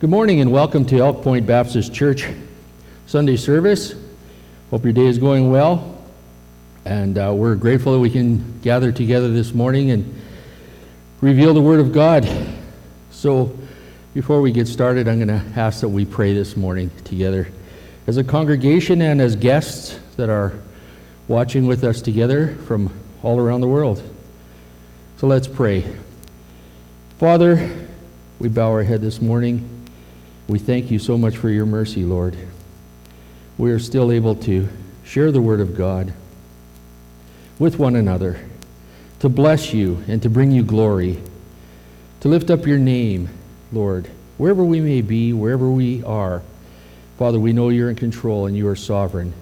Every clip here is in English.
Good morning and welcome to Elk Point Baptist Church Sunday service. Hope your day is going well. And uh, we're grateful that we can gather together this morning and reveal the Word of God. So, before we get started, I'm going to ask that we pray this morning together as a congregation and as guests that are watching with us together from all around the world. So let's pray. Father, we bow our head this morning. We thank you so much for your mercy, Lord. We are still able to share the Word of God with one another, to bless you and to bring you glory, to lift up your name, Lord, wherever we may be, wherever we are. Father, we know you're in control and you are sovereign.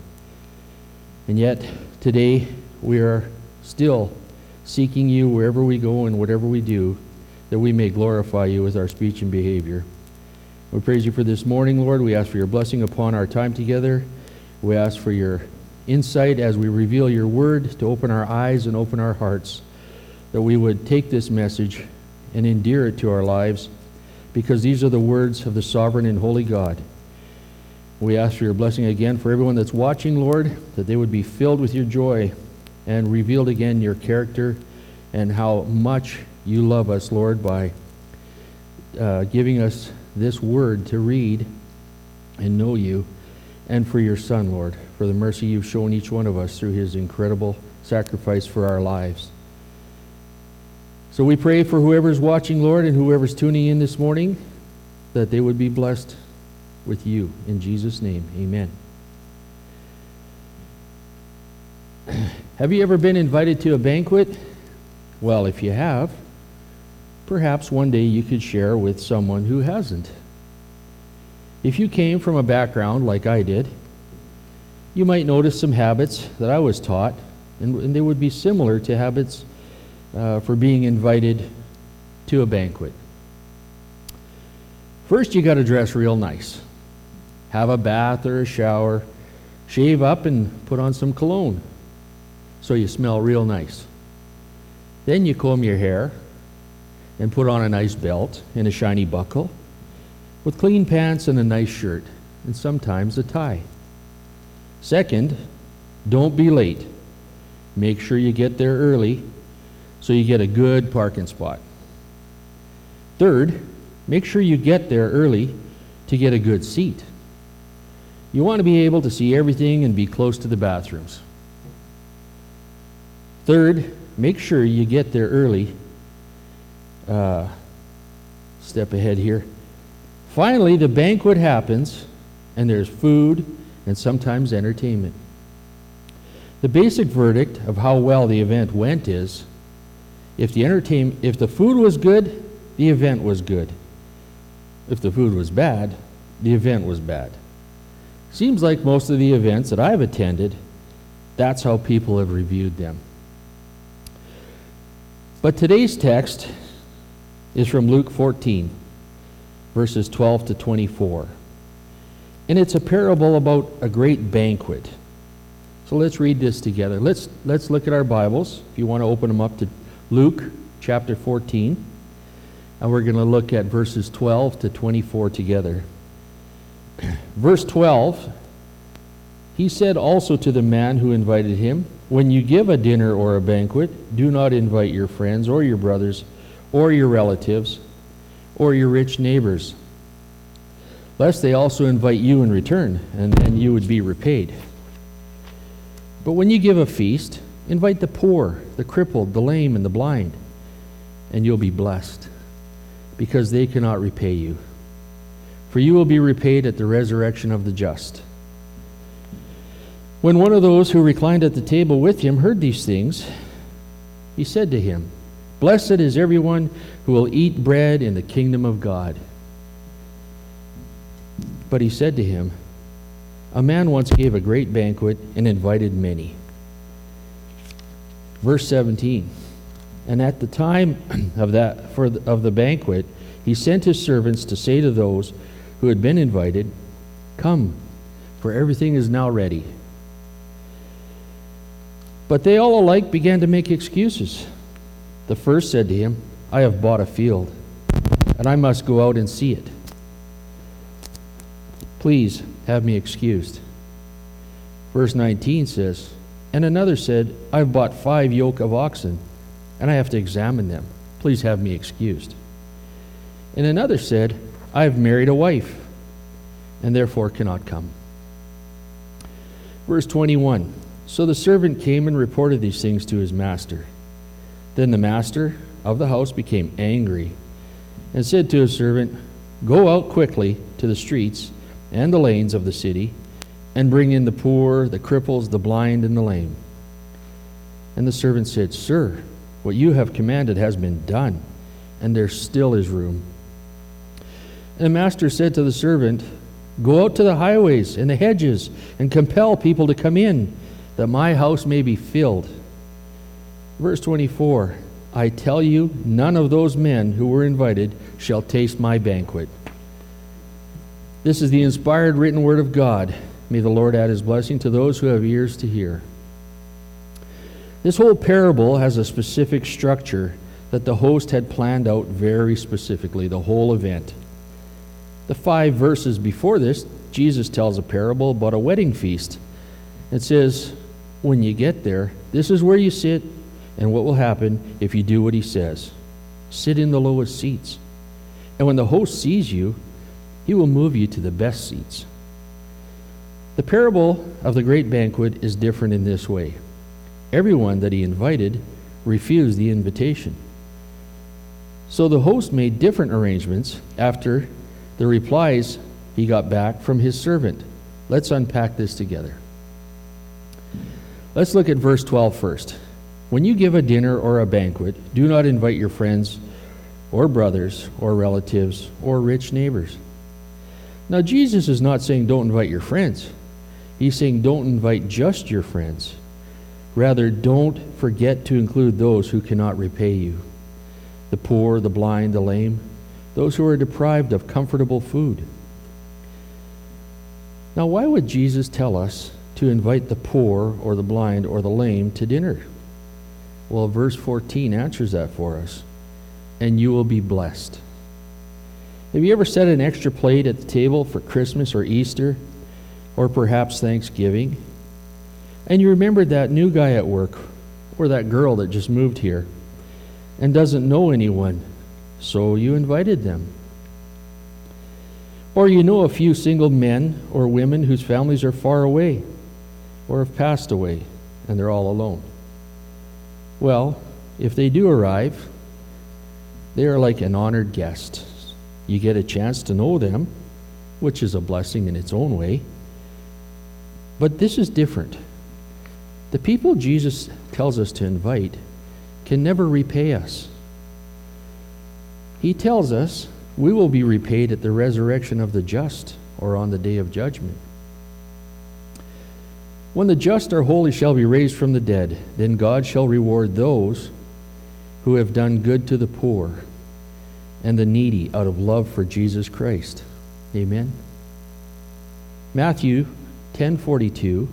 And yet, today, we are still seeking you wherever we go and whatever we do, that we may glorify you with our speech and behavior. We praise you for this morning, Lord. We ask for your blessing upon our time together. We ask for your insight as we reveal your word to open our eyes and open our hearts, that we would take this message and endear it to our lives, because these are the words of the sovereign and holy God. We ask for your blessing again for everyone that's watching, Lord, that they would be filled with your joy and revealed again your character and how much you love us, Lord, by uh, giving us this word to read and know you, and for your Son, Lord, for the mercy you've shown each one of us through his incredible sacrifice for our lives. So we pray for whoever's watching, Lord, and whoever's tuning in this morning, that they would be blessed with you. In Jesus' name, amen. Have you ever been invited to a banquet? Well, if you have, perhaps one day you could share with someone who hasn't. If you came from a background like I did, you might notice some habits that I was taught, and, and they would be similar to habits uh, for being invited to a banquet. First, you got to dress real nice have a bath or a shower, shave up, and put on some cologne so you smell real nice. Then you comb your hair and put on a nice belt and a shiny buckle with clean pants and a nice shirt and sometimes a tie. Second, don't be late. Make sure you get there early so you get a good parking spot. Third, make sure you get there early to get a good seat. You want to be able to see everything and be close to the bathrooms. Third, make sure you get there early. Uh, step ahead here. Finally, the banquet happens, and there's food and sometimes entertainment. The basic verdict of how well the event went is if the entertain if the food was good, the event was good. If the food was bad, the event was bad. Seems like most of the events that I've attended, that's how people have reviewed them. But today's text is from Luke 14, verses 12 to 24. And it's a parable about a great banquet. So let's read this together. Let's, let's look at our Bibles. If you want to open them up to Luke chapter 14. And we're going to look at verses 12 to 24 together. Verse 12 He said also to the man who invited him, When you give a dinner or a banquet, do not invite your friends or your brothers or your relatives or your rich neighbors, lest they also invite you in return, and then you would be repaid. But when you give a feast, invite the poor, the crippled, the lame, and the blind, and you'll be blessed, because they cannot repay you for you will be repaid at the resurrection of the just. When one of those who reclined at the table with him heard these things, he said to him, Blessed is everyone who will eat bread in the kingdom of God. But he said to him, A man once gave a great banquet and invited many. Verse 17 And at the time of, that, for the, of the banquet, he sent his servants to say to those who had been invited, Come, for everything is now ready. But they all alike began to make excuses. The first said to him, I have bought a field, and I must go out and see it. Please have me excused. Verse 19 says, And another said, I've bought five yoke of oxen, and I have to examine them. Please have me excused. And another said, I have married a wife, and therefore cannot come. Verse 21 So the servant came and reported these things to his master. Then the master of the house became angry and said to his servant, Go out quickly to the streets and the lanes of the city, and bring in the poor, the cripples, the blind, and the lame. And the servant said, Sir, what you have commanded has been done, and there still is room. And the master said to the servant, Go out to the highways and the hedges, and compel people to come in, that my house may be filled. Verse 24 I tell you, none of those men who were invited shall taste my banquet. This is the inspired written word of God. May the Lord add his blessing to those who have ears to hear. This whole parable has a specific structure that the host had planned out very specifically, the whole event. The five verses before this, Jesus tells a parable about a wedding feast. It says, When you get there, this is where you sit, and what will happen if you do what he says. Sit in the lowest seats. And when the host sees you, he will move you to the best seats. The parable of the great banquet is different in this way. Everyone that he invited refused the invitation. So the host made different arrangements after the replies he got back from his servant. Let's unpack this together. Let's look at verse 12 first. When you give a dinner or a banquet, do not invite your friends or brothers or relatives or rich neighbors. Now, Jesus is not saying don't invite your friends. He's saying don't invite just your friends. Rather, don't forget to include those who cannot repay you the poor, the blind, the lame, those who are deprived of comfortable food. Now, why would Jesus tell us to invite the poor or the blind or the lame to dinner? Well, verse 14 answers that for us. And you will be blessed. Have you ever set an extra plate at the table for Christmas or Easter or perhaps Thanksgiving? And you remembered that new guy at work or that girl that just moved here and doesn't know anyone, so you invited them. Or you know a few single men or women whose families are far away or have passed away and they're all alone. Well, if they do arrive, they are like an honored guest. You get a chance to know them, which is a blessing in its own way. But this is different. The people Jesus tells us to invite can never repay us. He tells us we will be repaid at the resurrection of the just or on the day of judgment. When the just or holy shall be raised from the dead, then God shall reward those who have done good to the poor and the needy out of love for Jesus Christ. Amen. Matthew 10:42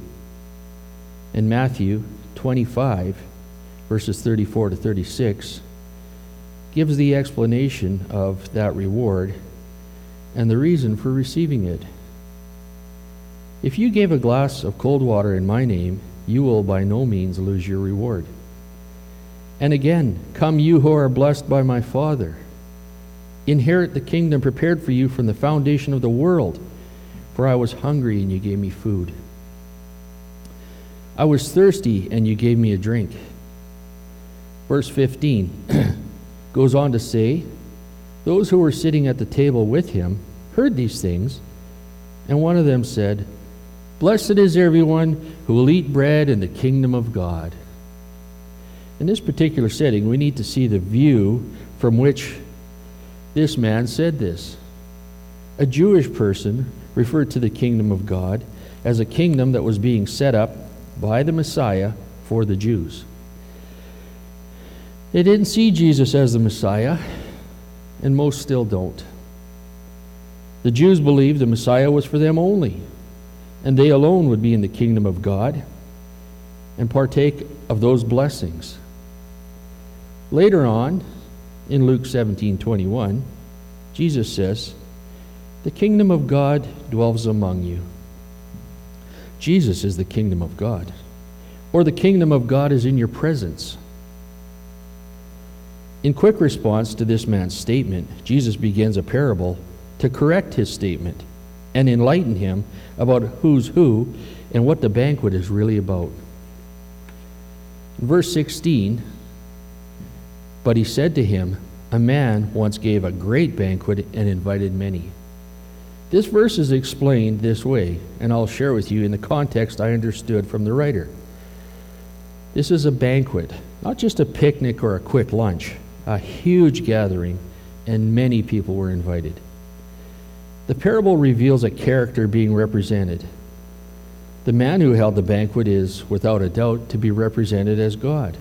and Matthew 25 verses 34 to 36 gives the explanation of that reward and the reason for receiving it. If you gave a glass of cold water in my name, you will by no means lose your reward. And again, come you who are blessed by my Father. Inherit the kingdom prepared for you from the foundation of the world. For I was hungry, and you gave me food. I was thirsty, and you gave me a drink. Verse 15 goes on to say, Those who were sitting at the table with him heard these things, and one of them said, Blessed is everyone who will eat bread in the kingdom of God. In this particular setting, we need to see the view from which this man said this. A Jewish person referred to the kingdom of God as a kingdom that was being set up by the Messiah for the Jews. They didn't see Jesus as the Messiah, and most still don't. The Jews believed the Messiah was for them only, and they alone would be in the kingdom of God and partake of those blessings. Later on, in Luke 17 21, Jesus says, The kingdom of God dwells among you. Jesus is the kingdom of God, or the kingdom of God is in your presence. In quick response to this man's statement, Jesus begins a parable to correct his statement and enlighten him about who's who and what the banquet is really about. In verse 16, but he said to him, A man once gave a great banquet and invited many. This verse is explained this way, and I'll share with you in the context I understood from the writer. This is a banquet, not just a picnic or a quick lunch, a huge gathering, and many people were invited. The parable reveals a character being represented. The man who held the banquet is, without a doubt, to be represented as God.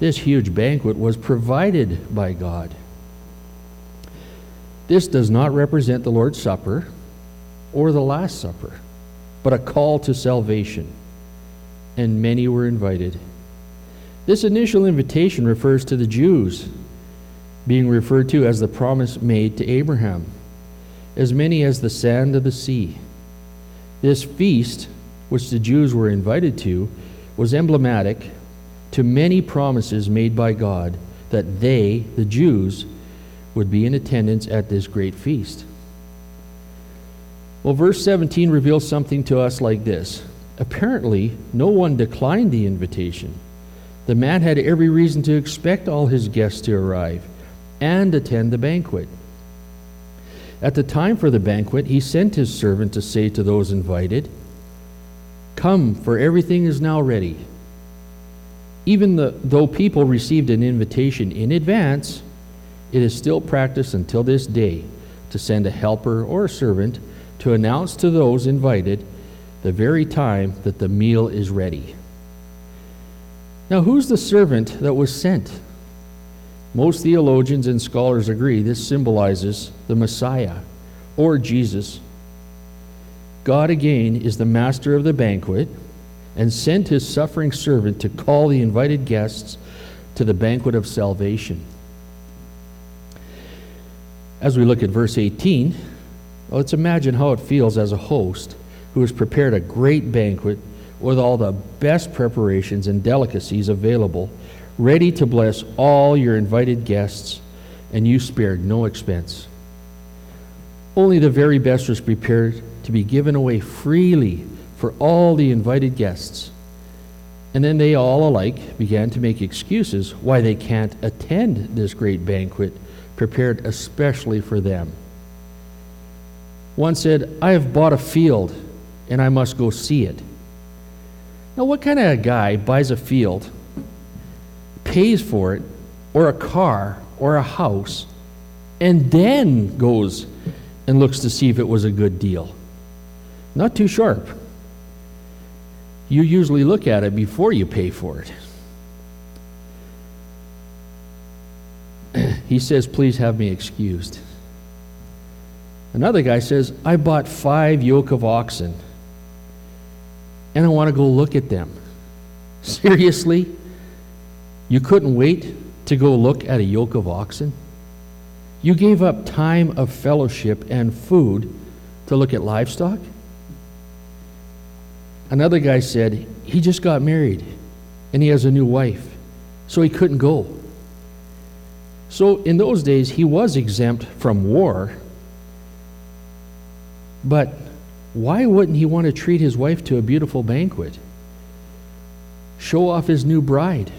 This huge banquet was provided by God. This does not represent the Lord's Supper or the Last Supper, but a call to salvation. And many were invited. This initial invitation refers to the Jews, being referred to as the promise made to Abraham, as many as the sand of the sea. This feast, which the Jews were invited to, was emblematic to many promises made by God that they, the Jews, would be in attendance at this great feast. Well, verse 17 reveals something to us like this Apparently, no one declined the invitation. The man had every reason to expect all his guests to arrive and attend the banquet. At the time for the banquet, he sent his servant to say to those invited, Come, for everything is now ready. Even the, though people received an invitation in advance, it is still practiced until this day to send a helper or a servant to announce to those invited the very time that the meal is ready. Now, who's the servant that was sent? Most theologians and scholars agree this symbolizes the Messiah or Jesus. God again is the master of the banquet and sent his suffering servant to call the invited guests to the banquet of salvation. As we look at verse 18, let's imagine how it feels as a host who has prepared a great banquet with all the best preparations and delicacies available, ready to bless all your invited guests, and you spared no expense. Only the very best was prepared to be given away freely for all the invited guests. And then they all alike began to make excuses why they can't attend this great banquet prepared especially for them. One said, I have bought a field and I must go see it. Now, what kind of a guy buys a field, pays for it, or a car, or a house, and then goes and looks to see if it was a good deal? Not too sharp. You usually look at it before you pay for it. he says, Please have me excused. Another guy says, I bought five yoke of oxen and I want to go look at them. Seriously? You couldn't wait to go look at a yoke of oxen? You gave up time of fellowship and food to look at livestock? Another guy said he just got married and he has a new wife, so he couldn't go. So in those days, he was exempt from war. But why wouldn't he want to treat his wife to a beautiful banquet? Show off his new bride.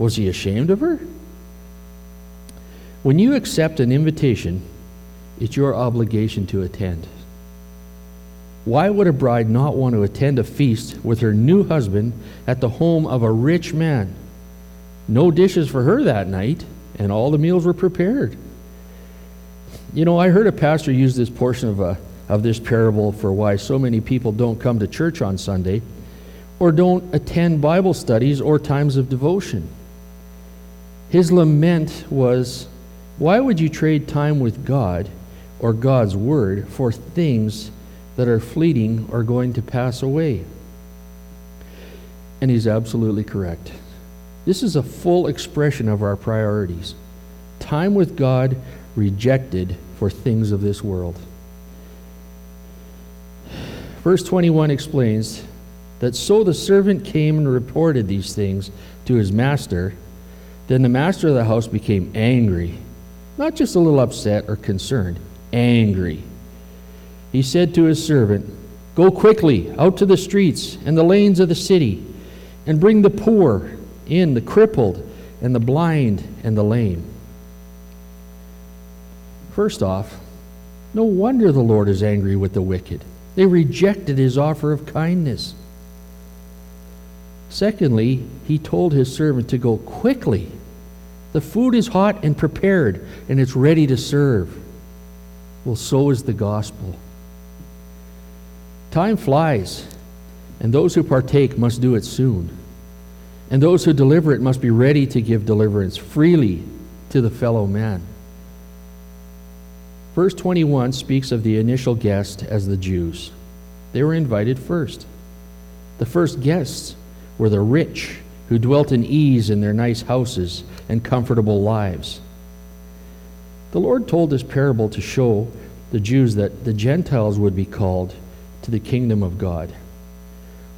Was he ashamed of her? When you accept an invitation, it's your obligation to attend. Why would a bride not want to attend a feast with her new husband at the home of a rich man? No dishes for her that night and all the meals were prepared. You know, I heard a pastor use this portion of, a, uh, of this parable for why so many people don't come to church on Sunday or don't attend Bible studies or times of devotion. His lament was why would you trade time with God or God's Word for things that are fleeting or going to pass away? And he's absolutely correct. This is a full expression of our priorities. Time with God rejected for things of this world. Verse 21 explains that so the servant came and reported these things to his master. Then the master of the house became angry, not just a little upset or concerned, angry. He said to his servant, Go quickly out to the streets and the lanes of the city, and bring the poor in, the crippled, and the blind, and the lame. First off, no wonder the Lord is angry with the wicked. They rejected his offer of kindness. Secondly, he told his servant to go quickly. The food is hot and prepared, and it's ready to serve. Well, so is the gospel. Time flies, and those who partake must do it soon. And those who deliver it must be ready to give deliverance freely to the fellow man. Verse 21 speaks of the initial guest as the Jews. They were invited first. The first guests were the rich who dwelt in ease in their nice houses and comfortable lives. The Lord told this parable to show the Jews that the Gentiles would be called to the kingdom of God.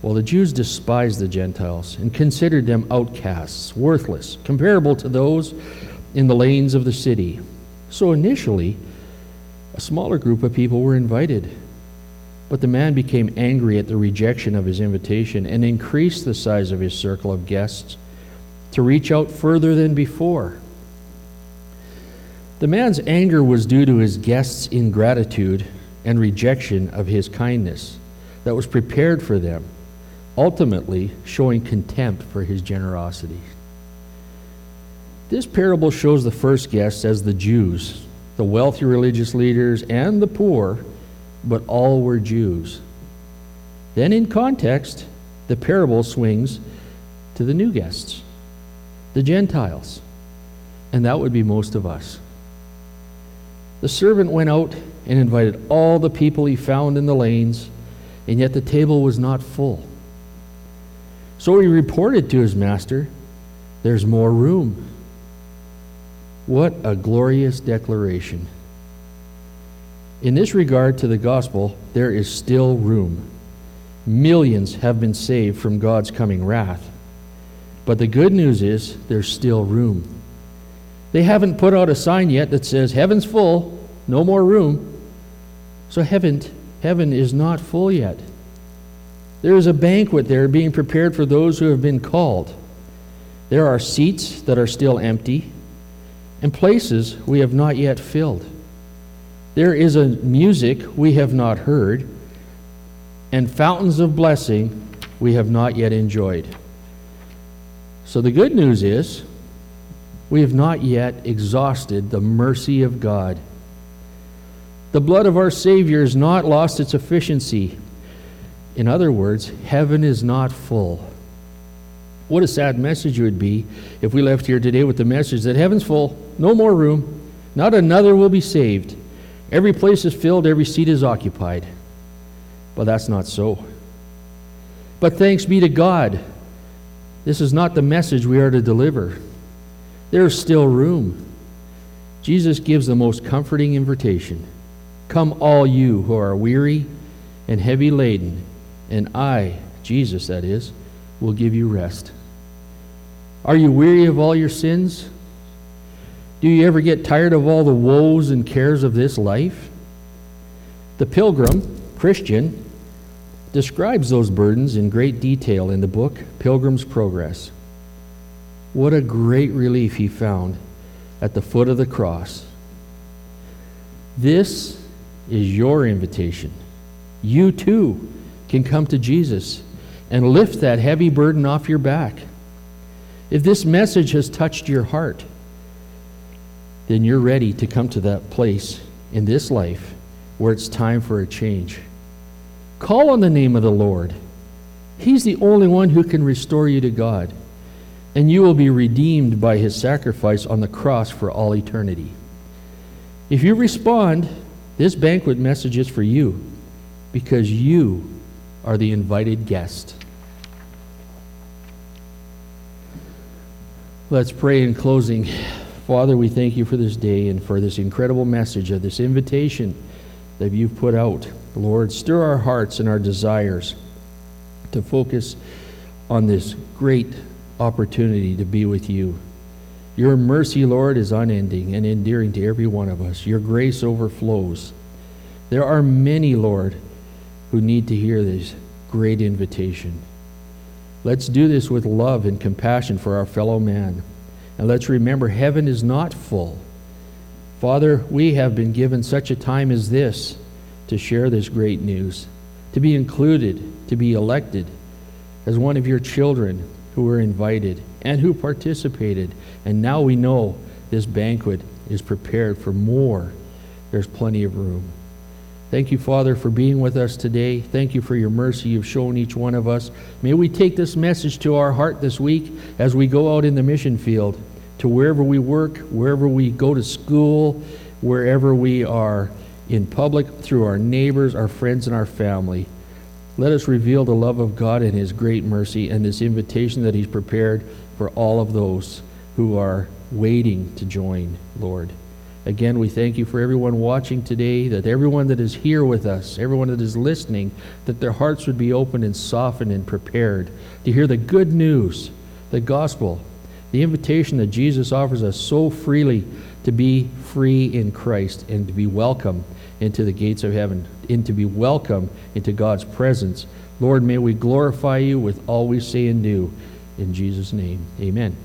Well, the Jews despised the Gentiles and considered them outcasts, worthless, comparable to those in the lanes of the city. So initially, a smaller group of people were invited. But the man became angry at the rejection of his invitation and increased the size of his circle of guests to reach out further than before. The man's anger was due to his guests' ingratitude and rejection of his kindness that was prepared for them, ultimately showing contempt for his generosity. This parable shows the first guests as the Jews, the wealthy religious leaders, and the poor, but all were Jews. Then, in context, the parable swings to the new guests, the Gentiles, and that would be most of us. The servant went out and invited all the people he found in the lanes, and yet the table was not full. So he reported to his master, There's more room. What a glorious declaration. In this regard to the gospel, there is still room. Millions have been saved from God's coming wrath. But the good news is there's still room. They haven't put out a sign yet that says, Heaven's full, no more room. So heaven, heaven is not full yet. There is a banquet there being prepared for those who have been called. There are seats that are still empty and places we have not yet filled. There is a music we have not heard, and fountains of blessing we have not yet enjoyed. So the good news is we have not yet exhausted the mercy of God. The blood of our Savior has not lost its efficiency. In other words, heaven is not full. What a sad message it would be if we left here today with the message that heaven's full, no more room, not another will be saved. Every place is filled, every seat is occupied. But that's not so. But thanks be to God, this is not the message we are to deliver. There is still room. Jesus gives the most comforting invitation Come, all you who are weary and heavy laden, and I, Jesus that is, will give you rest. Are you weary of all your sins? Do you ever get tired of all the woes and cares of this life? The pilgrim, Christian, describes those burdens in great detail in the book Pilgrim's Progress. What a great relief he found at the foot of the cross. This is your invitation. You too can come to Jesus and lift that heavy burden off your back. If this message has touched your heart, then you're ready to come to that place in this life where it's time for a change. Call on the name of the Lord. He's the only one who can restore you to God, and you will be redeemed by his sacrifice on the cross for all eternity. If you respond, this banquet message is for you because you are the invited guest. Let's pray in closing Father, we thank you for this day and for this incredible message of this invitation that you've put out. Lord, stir our hearts and our desires to focus on this great opportunity to be with you. Your mercy, Lord, is unending and endearing to every one of us. Your grace overflows. There are many, Lord, who need to hear this great invitation. Let's do this with love and compassion for our fellow man. And let's remember, heaven is not full. Father, we have been given such a time as this to share this great news, to be included, to be elected as one of your children who were invited and who participated. And now we know this banquet is prepared for more. There's plenty of room. Thank you, Father, for being with us today. Thank you for your mercy you've shown each one of us. May we take this message to our heart this week as we go out in the mission field, to wherever we work, wherever we go to school, wherever we are in public, through our neighbors, our friends, and our family. Let us reveal the love of God and His great mercy and this invitation that He's prepared for all of those who are waiting to join, Lord. Again, we thank you for everyone watching today, that everyone that is here with us, everyone that is listening, that their hearts would be open and softened and prepared to hear the good news, the gospel, the invitation that Jesus offers us so freely to be free in Christ and to be welcome into the gates of heaven, and to be welcome into God's presence. Lord, may we glorify you with all we say and do. In Jesus' name, amen.